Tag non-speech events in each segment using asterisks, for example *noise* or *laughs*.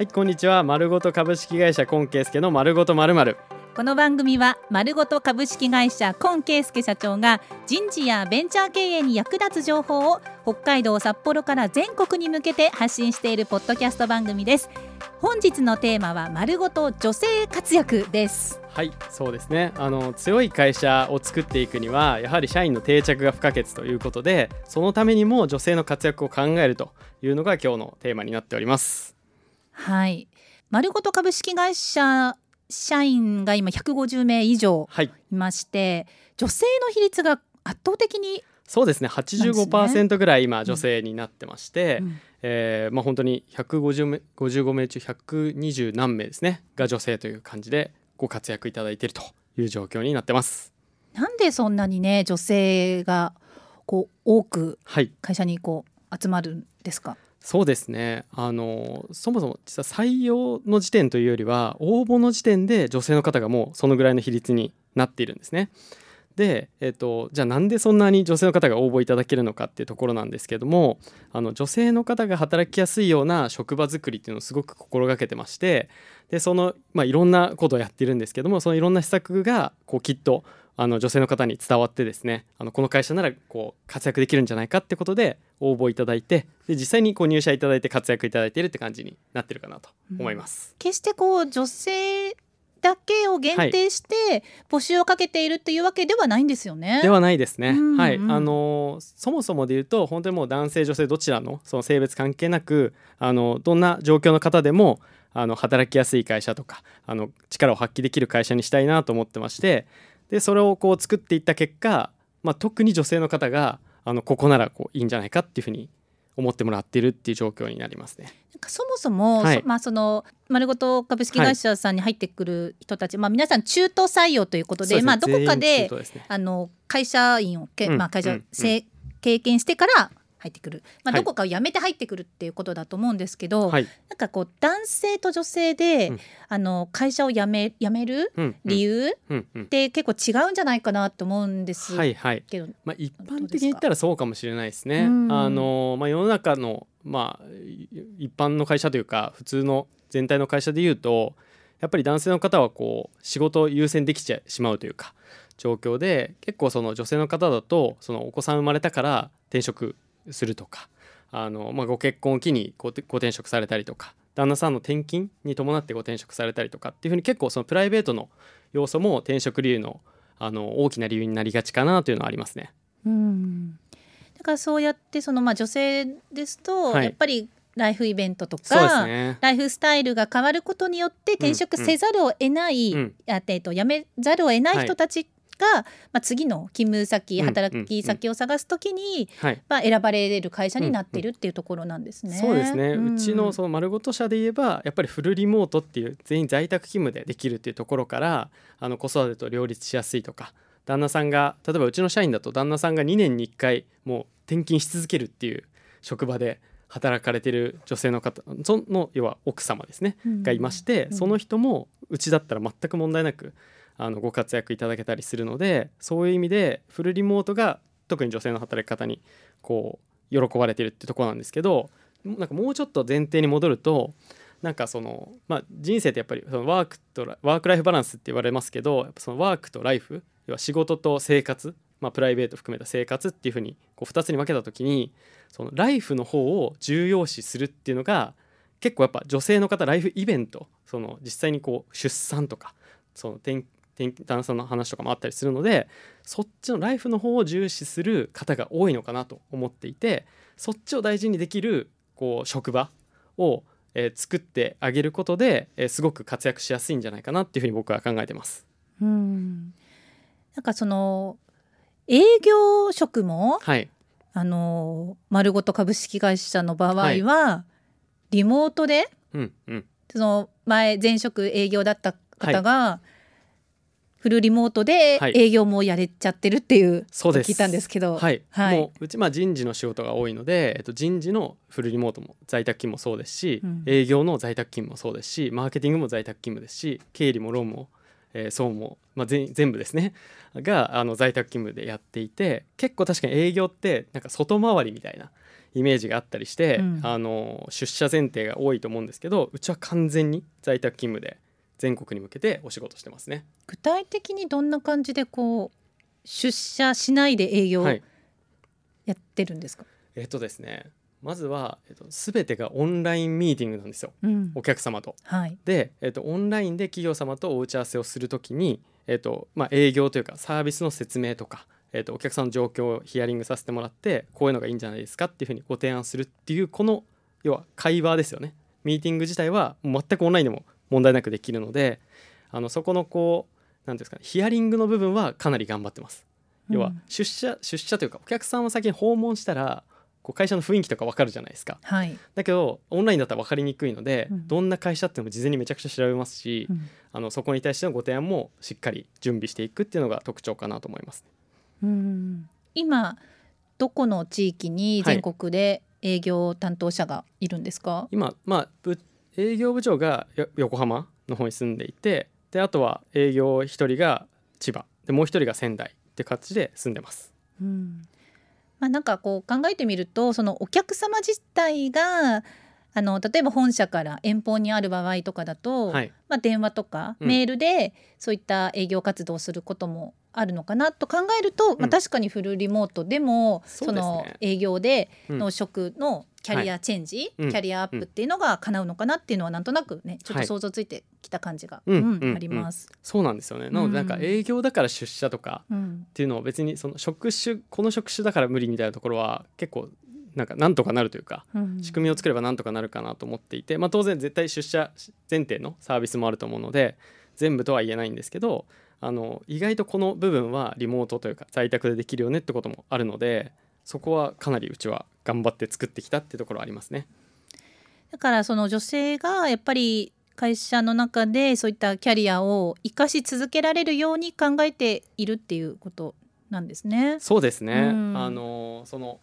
はいこんにちは。丸ごと株式会社コンケイスケの丸ごとまるまる。この番組は丸ごと株式会社今圭介社長が人事やベンチャー経営に役立つ情報を北海道札幌から全国に向けて発信しているポッドキャスト番組です。本日のテーマは丸ごと女性活躍です。はいそうですね。あの強い会社を作っていくにはやはり社員の定着が不可欠ということでそのためにも女性の活躍を考えるというのが今日のテーマになっておりますはい。丸ごと株式会社社員が今150名以上はい。いまして、女性の比率が圧倒的に、そうですね。85%ぐらい今女性になってまして、うん。えーまあ本当に150名55名中120何名ですね。が女性という感じでご活躍いただいているという状況になってます。なんでそんなにね女性がこう多くはい。会社にこう集まるんですか？そうですねあのそもそも実は採用の時点というよりは応募の時点で女性の方がもうそのぐらいの比率になっているんですね。で、えっとじゃあなんでそんなに女性の方が応募いただけるのかっていうところなんですけどもあの女性の方が働きやすいような職場作りっていうのをすごく心がけてましてでその、まあ、いろんなことをやっているんですけどもそのいろんな施策がこうきっとあの女性の方に伝わってですねあのこの会社ならこう活躍できるんじゃないかってことで応募いただいてで実際にこう入社いただいて活躍いただいているって感じになってるかなと思います。決してこう女性だけを限定して募集をかけているっていうわけではないんですよね。ではないですね、うんうんはい。あのーそもそもで言うと本当にもう男性女性どちらのその性別関係なくあのどんな状況の方でもあの働きやすい会社とかあの力を発揮できる会社にしたいなと思ってましてでそれをこう作っていった結果、まあ、特に女性の方があのここならこういいんじゃないかっていうふうに思ってもらっているっていう状況になりますね。なんかそもそも、はい。そまあその丸ごと株式会社さんに入ってくる人たち、まあ皆さん中途採用ということで、そうすね。まあどこかでね。あの会社員をけ、うん。まあ会社、うん。せ経験してから入ってくる、まあはい。どこかを辞めて入ってくるっていうことだと思うんですけど、はい。なんかこう男性と女性で、うん。あの会社を辞め辞める理由って結構違うんじじゃないかなと思うんですはいはい。まあ、一般的に言ったらそうかもしれないですね。うん。あのまあ、世の中の、まあ、い一般の会社というか普通の全体の会社で言うとやっぱり男性の方はこう仕事を優先できちゃしまうというか状況で結構その女性の方だとそのお子さん生まれたから転職するとかあの、まあ、ご結婚を機にごご転職されたりとか旦那さんの転勤に伴ってご転職されたりとかっていうふうに結構そのプライベートの要素も転職理由のあの大きな理由になりがちかなというのはありますね。うんだからそうやってそのまあ女性ですと、はいやっぱりライフイベントとか、ね。ライフスタイルが変わることによって転職せざるを得ない、うんあえっと辞めざるを得ない人たちが、まあ、次の勤務先うん働き先を探すときに、はい。まあ、選ばれる会社になってるっていうところなんですね。そうですね、ん。うちのその丸ごと社で言えばやっぱりフルリモートっていう全員在宅勤務でできるっていうところからあの子育てと両立しやすいとか旦那さんが例えばうちの社員だと旦那さんが2年に1回もう転勤し続けるっていう職場で働かれてる女性の方その要は奥様ですね、うん。がいまして、うん。その人もうちだったら全く問題なくあのご活躍いただけたりするのでそういう意味でフルリモートが特に女性の働き方にこう喜ばれてるってとこなんですけどなんかもうちょっと前提に戻るとなんかその、まあ、人生ってやっぱりそのワークとワークライフバランスって言われますけどやっぱそのワークとライフ要は仕事と生活、まあ、プライベート含めた生活っていうふうにこう2つに分けた時にそのライフの方を重要視するっていうのが結構やっぱ女性の方ライフイベントその実際にこう出産とかその転転旦さんの話とかもあったりするのでそっちのライフの方を重視する方が多いのかなと思っていてそっちを大事にできるこう職場を、えー作ってあげることで、えーすごく活躍しやすいんじゃないかなっていうふうに僕は考えてます。うん。なんかその営業職もはい、あの丸ごと株式会社の場合は、はい。リモートでうんうん、その前前職営業だった方が、フルリモートではい。営業もやれちゃってるっていうそうです。聞いたんですけど、はい、はい。もううちまあ人事の仕事が多いので、えっと、人事のフルリモートも在宅勤務もそうですし、うん。営業の在宅勤務もそうですしマーケティングも在宅勤務ですし経理もローンも、えー、総務も、まあ、全全部ですね。*laughs* があの在宅勤務でやっていて結構確かに営業ってなんか外回りみたいなイメージがあったりして、うん。あの出社前提が多いと思うんですけどうちは完全に在宅勤務で全国に向けてお仕事してますね。具体的にどんな感じでこう出社しないで営業はい。やってるんですか、えっとですねまずは、えっと、全てがオンラインミーティングなんですよ。うん。お客様と。はい。で、えっと、オンラインで企業様とお打ち合わせをするときに、えっとまあ、営業というかサービスの説明とか、えっと、お客さんの状況をヒアリングさせてもらってこういうのがいいんじゃないですかっていうふうにご提案するっていうこの要は会話ですよね。ミーティング自体は全くオンラインでも問題なくできるのであのそこのこう何ですかねヒアリングの部分はかなり頑張ってます。要はうん出社出社というかお客さんを先に訪問したらこう会社の雰囲気とか分かるじゃないですか。はい、だけどオンラインだったら分かりにくいので、うん。どんな会社っていうのも事前にめちゃくちゃ調べますし、うん。あのそこに対してのご提案もしっかり準備していくっていうのが特徴かなと思います。うん。今どこの地域に全国で営業担当者がいるんですか、今、まあ、部営業部長がよ横浜の方に住んでいてであとは営業1人が千葉でもう1人が仙台って形で住んでます。うん。まあ、なんかこう考えてみるとそのお客様自体があの例えば本社から遠方にある場合とかだと、はい、まあ、電話とかうん。メールでそういった営業活動をすることもあるのかなと考えると、まあ、うん。確かにフルリモートでもその営業でうん。の職のキャリアチェンジ、うん。キャリアアップっていうのが叶うのかなっていうのはなんとなくねちょっとはい想像ついてきた感じが、あります。そうなんですよね。なのでなんかうん営業だから出社とかうん。っていうのを別にその職種この職種だから無理みたいなところは結構なんかなんとかなるというかうん。仕組みを作ればなんとかなるかなと思っていて、まあ、当然絶対出社前提のサービスもあると思うので全部とは言えないんですけどあの意外とこの部分はリモートというか在宅でできるよねってこともあるのでそこはかなりうちは頑張って作ってきたってところはありますね。だからその女性がやっぱり会社の中でそういったキャリアを生かし続けられるように考えているっていうことなんですね。そうですね、うんあのその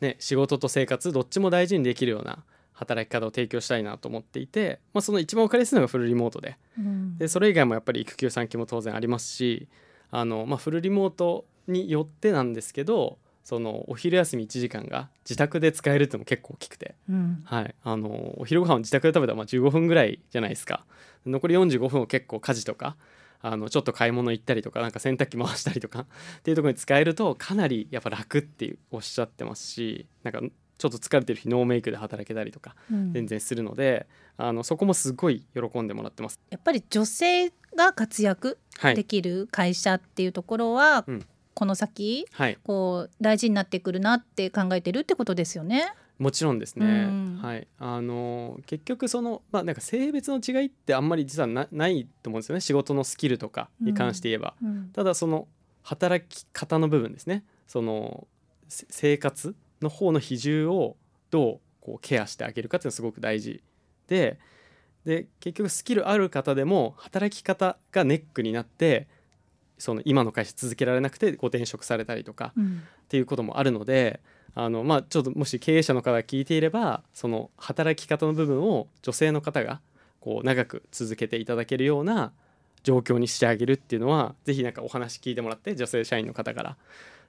ね仕事と生活どっちも大事にできるような働き方を提供したいなと思っていて、まあ、その一番分かりやすいのがフルリモートで。うん。でそれ以外もやっぱり育休産休も当然ありますしあの、まあ、フルリモートによってなんですけどそのお昼休み1時間が自宅で使えるっていうのも結構大きくて、うん。はい、あのお昼ご飯を自宅で食べたらまあ15分ぐらいじゃないですか。残り45分を結構家事とかあのちょっと買い物行ったりとかなんか洗濯機回したりとかっていうところに使えるとかなりやっぱ楽っておっしゃってますしなんかちょっと疲れてる日ノーメイクで働けたりとかうん。全然するので、あのそこもすごい喜んでもらってます。やっぱり女性が活躍はい、できる会社っていうところは、うん。この先はい。こう大事になってくるなって考えてるってことですよね？もちろんですね、うん。はい。あの結局そのまあなんか性別の違いってあんまり実はなないと思うんですよね。仕事のスキルとかに関して言えば、うん。ただその働き方の部分ですね。そのせ生活の方の比重をどうこうケアしてあげるかっていうのはすごく大事でで結局スキルある方でも働き方がネックになってその今の会社続けられなくてご転職されたりとかっていうこともあるのであの、まあ、ちょっともし経営者の方が聞いていればその働き方の部分を女性の方がこう長く続けていただけるような状況にしてあげるっていうのはぜひなんかお話聞いてもらって女性社員の方から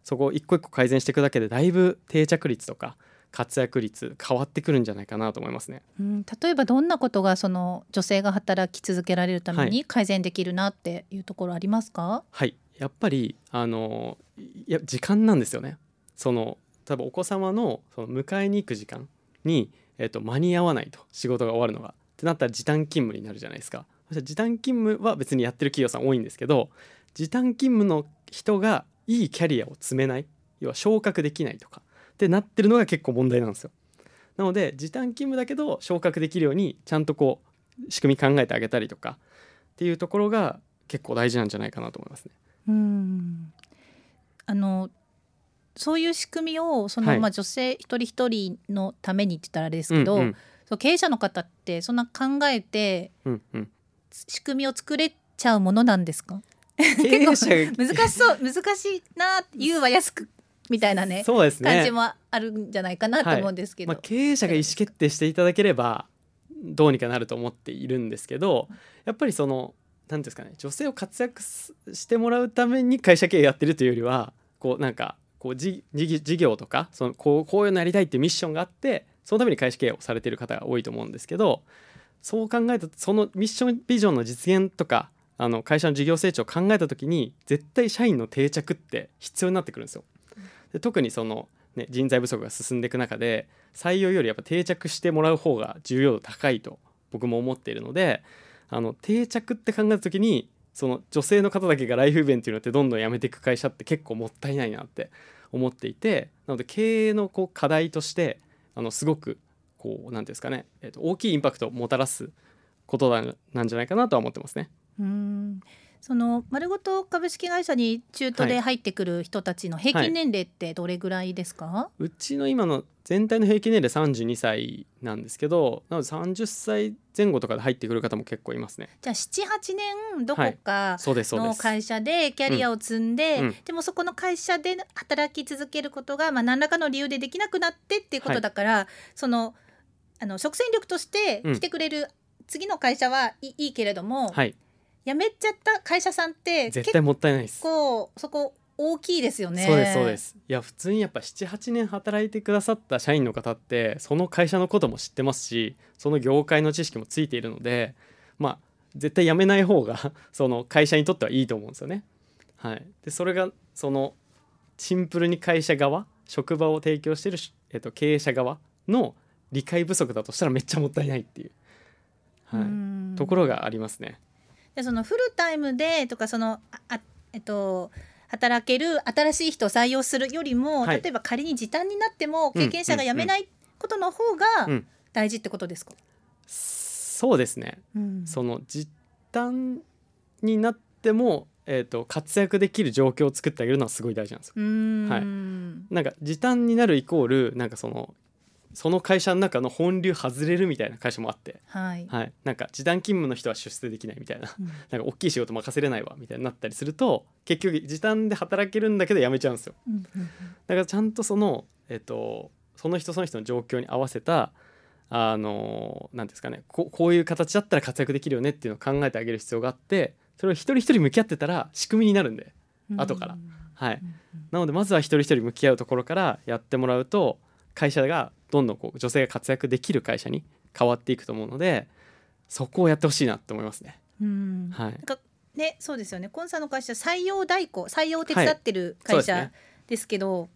そこを一個一個改善していくだけでだいぶ定着率とか活躍率変わってくるんじゃないかなと思いますね。うん例えばどんなことがその女性が働き続けられるためはに改善できるなっていうところありますか、はい。やっぱりあのいや時間なんですよね。その例えばお子様のその迎えに行く時間に、えっと間に合わないと仕事が終わるのがってなったら時短勤務になるじゃないですか。時短勤務は別にやってる企業さん多いんですけど時短勤務の人がいいキャリアを積めない。要は昇格できないとか。ってなってるのが結構問題なんですよ。なので時短勤務だけど昇格できるようにちゃんとこう仕組み考えてあげたりとか。っていうところが結構大事なんじゃないかなと思いますね。うん。あのそういう仕組みをその、はい。まあ、女性一人一人のためにって言ったらあれですけど、うんうん。そう経営者の方ってそんな考えてうんうん、仕組みを作れちゃうものなんですか？*laughs* 経営者が難しそう難しいな言うは安くみたいなねそうですね。感じもあるんじゃないかなと思うんですけど、まあ、経営者が意思決定していただければどうにかなると思っているんですけどやっぱりその何ていうんですかね女性を活躍すしてもらうために会社経営やってるというよりはこうなんかこうじ事事業とかそのこうこういうのやりたいっていうミッションがあってそのために会社経営をされている方が多いと思うんですけどそう考えたそのミッションビジョンの実現とかあの会社の事業成長を考えた時に絶対社員の定着って必要になってくるんですよ。で特にその、ね、人材不足が進んでいく中で採用よりやっぱ定着してもらう方が重要度高いと僕も思っているのであの定着って考えた時にその女性の方だけがライフイベントによってどんどん辞めていく会社って結構もったいないなって思っていてなので経営のこう課題としてあのすごくこう何ていうんですかね、えー、と大きいインパクトをもたらすことなんじゃないかなとは思ってますね。うん。その丸ごと株式会社に中途で入ってくる人たちの平均年齢ってどれぐらいですか、はい、うちの今の全体の平均年齢32歳なんですけどなので30歳前後とかで入ってくる方も結構いますね。じゃあ78年どこかの会社でキャリアを積んで、でもそこの会社で働き続けることが、まあ、何らかの理由でできなくなってっていうことだから、はい、そのあの即戦力として来てくれる次の会社はいいけれども、はい辞めちゃった会社さんって絶対もったいないです。構そこ大きいですよね。そうですそうです。いや普通にやっぱ78年働いてくださった社員の方ってその会社のことも知ってますしその業界の知識もついているのでまあ絶対辞めない方が *laughs* その会社にとってはいいと思うんですよね。はい、でそれがそのシンプルに会社側職場を提供している、えっと、経営者側の理解不足だとしたらめっちゃもったいないっていう、はい、ところがありますね。でそのフルタイムでとかそのあえっと働ける新しい人を採用するよりも、はい、例えば仮に時短になっても経験者が辞めないことの方が大事ってことですか、そうですね、うん、その時短になってもえーと、活躍できる状況を作ってあげるのはすごい大事なんですよ。はい、なんか時短になるイコールなんかそのその会社の中の本流外れるみたいな会社もあって、はい、はい、なんか時短勤務の人は出世できないみたいな。うん、なんか大きい仕事任せれないわみたいになったりすると結局時短で働けるんだけど辞めちゃうんですよ、うんうんうん、だからちゃんとその、えっと、その人その人の状況に合わせたあのなんですかねここういう形だったら活躍できるよねっていうのを考えてあげる必要があってそれを一人一人向き合ってたら仕組みになるんで、後から。はい、なのでまずは一人一人向き合うところからやってもらうと会社がどんどんこう女性が活躍できる会社に変わっていくと思うのでそこをやってほしいなって思いますね。うん。はい、ねそうですよね。コンサの会社採用代行採用を手伝ってる会社ですけど、はいでね、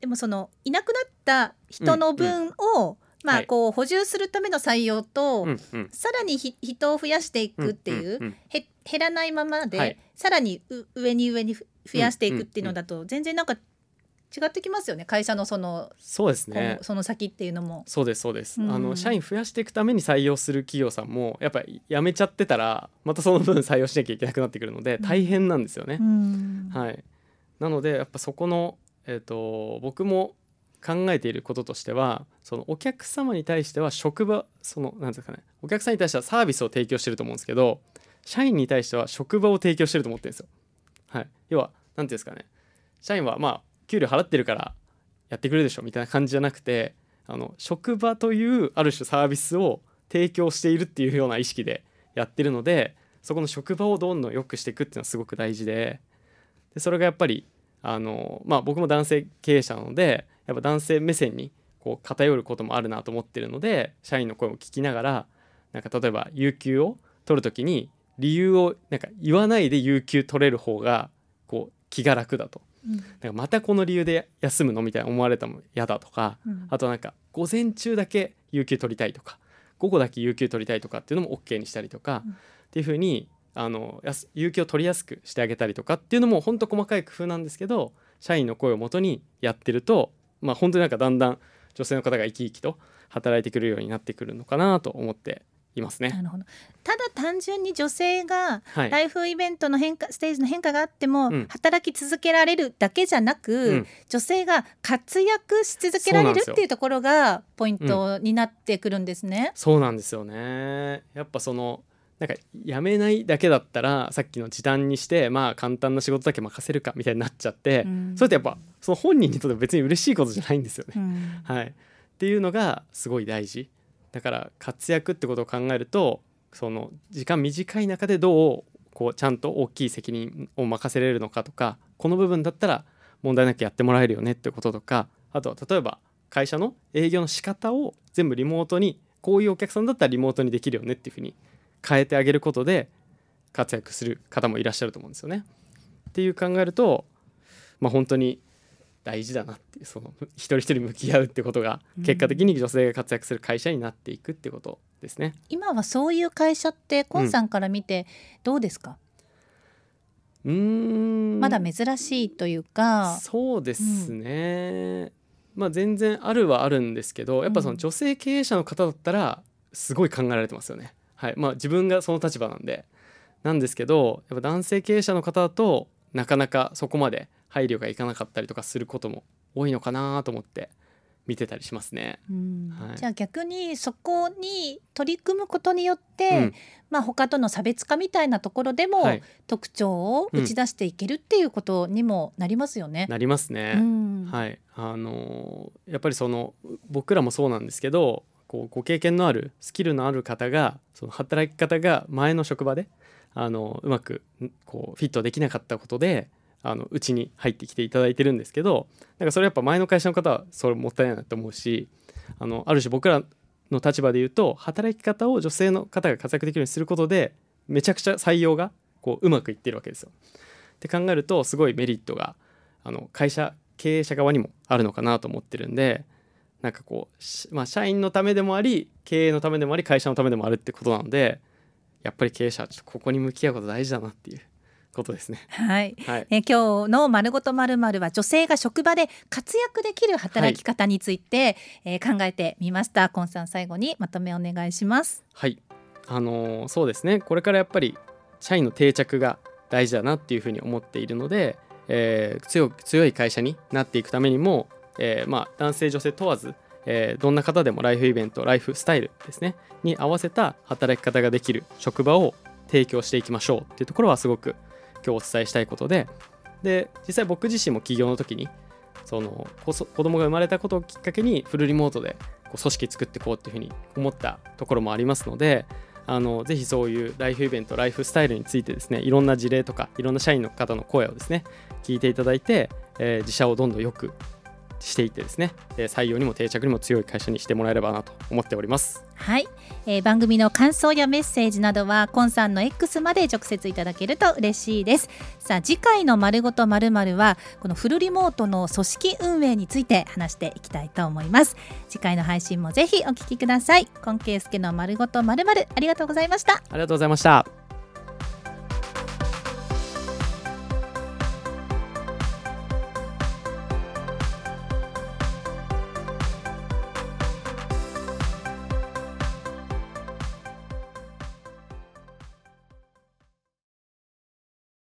でもそのいなくなった人の分を、うんうん。まあ、こう補充するための採用と、はい、さらに人を増やしていくっていう,、うんうんうん、へ減らないままで、はい、さらに上に上に増やしていくっていうのだと、全然なんか違ってきますよね。会社のそのそうですね。その先っていうのも。そうですそうです、うん、あの社員増やしていくために採用する企業さんもやっぱり辞めちゃってたらまたその分採用しなきゃいけなくなってくるので大変なんですよね、うん、はい。なのでやっぱそこのえっ、ー、と僕も考えていることとしてはそのお客様に対しては職場そのなんですかね。お客さんに対してはサービスを提供してると思うんですけど社員に対しては職場を提供してると思ってるんですよ。はい、要は何ていうんですかね。社員はまあ給料払ってるからやってくれるでしょみたいな感じじゃなくてあの職場というある種サービスを提供しているっていうような意識でやってるのでそこの職場をどんどん良くしていくっていうのはすごく大事ででそれがやっぱりあの、まあ、僕も男性経営者なのでやっぱ男性目線にこう偏ることもあるなと思ってるので社員の声を聞きながらなんか例えば有給を取る時に理由をなんか言わないで有給取れる方がこう気が楽だと。なんかまたこの理由で休むの？みたいな思われたも嫌だとか、うん、あとなんか午前中だけ有給取りたいとか午後だけ有給取りたいとかっていうのも OK にしたりとか、うん、っていうふうにあの有給を取りやすくしてあげたりとかっていうのも本当細かい工夫なんですけど社員の声をもとにやってるとまあ本当になんかだんだん女性の方が生き生きと働いてくるようになってくるのかなと思っていますね。なるほど。ただ単純に女性がライフイベントの変化、はい、ステージの変化があっても、働き続けられるだけじゃなく、うん、女性が活躍し続けられるっていうところがポイントになってくるんですね。そうなんですよね。やっぱそのなんか辞めないだけだったらさっきの時短にしてまあ簡単な仕事だけ任せるかみたいになっちゃって、うん、それってやっぱその本人にとって別に嬉しいことじゃないんですよね。うん、はい、っていうのがすごい大事。だから活躍ってことを考えるとその時間短い中でどうこうちゃんと大きい責任を任せれるのかとかこの部分だったら問題なくやってもらえるよねってこととかあとは例えば会社の営業の仕方を全部リモートにこういうお客さんだったらリモートにできるよねっていうふうに変えてあげることで活躍する方もいらっしゃると思うんですよね。っていう考えると、まあ、本当に大事だなっていうその一人一人向き合うってことが結果的に女性が活躍する会社になっていくってことですね。今はそういう会社ってコンさんから見てどうですか、うーん。まだ珍しいというかそうですね、まあ全然あるはあるんですけどやっぱその女性経営者の方だったらすごい考えられてますよね。はい。まあ、自分がその立場なんで。なんですけどやっぱ男性経営者の方だとなかなかそこまで配慮がいかなかったりとかすることも多いのかなと思って見てたりしますね。うん。はい。じゃあ逆にそこに取り組むことによって、うん。まあ他との差別化みたいなところでも、はい。特徴を打ち出していけるっていうことにもなりますよね。なりますね。うん。はい、あのーやっぱりその僕らもそうなんですけどこうご経験のあるスキルのある方がその働き方が前の職場であのうまくんこうフィットできなかったことであのうちに入ってきていただいてるんですけどなんかそれやっぱ前の会社の方はそれもったいないなと思うしあのある種僕らの立場で言うと働き方を女性の方が活躍できるようにすることでめちゃくちゃ採用がこううまくいってるわけですよ。って考えるとすごいメリットがあの会社経営者側にもあるのかなと思ってるんでなんかこう、まあ、社員のためでもあり経営のためでもあり会社のためでもあるってことなのでやっぱり経営者はちょっとここに向き合うこと大事だなっていうことですね。はい。はい、えー今日のまるごとまるまるは女性が職場で活躍できる働き方について、えー考えてみました。コンさん最後にまとめお願いします。はいあのーそうですねこれからやっぱり社員の定着が大事だなっていうふうに思っているので、えー強く強い会社になっていくためにも、えーまあ、男性女性問わず、えーどんな方でもライフイベントライフスタイルですねに合わせた働き方ができる職場を提供していきましょうっていうところはすごく今日お伝えしたいことでで実際僕自身も起業の時にその子供が生まれたことをきっかけにフルリモートでこう組織作っていこうっていうふうに思ったところもありますのであのぜひそういうライフイベントライフスタイルについてですねいろんな事例とかいろんな社員の方の声をですね聞いていただいて、えー自社をどんどん良くしていってですね採用にも定着にも強い会社にしてもらえればなと思っております。はい、えー番組の感想やメッセージなどはコンさんの X まで直接いただけると嬉しいです。さあ次回のまるごとまるまるはこのフルリモートの組織運営について話していきたいと思います。次回の配信もぜひお聞きください。今慶介のまるごとまるまるありがとうございましたありがとうございました。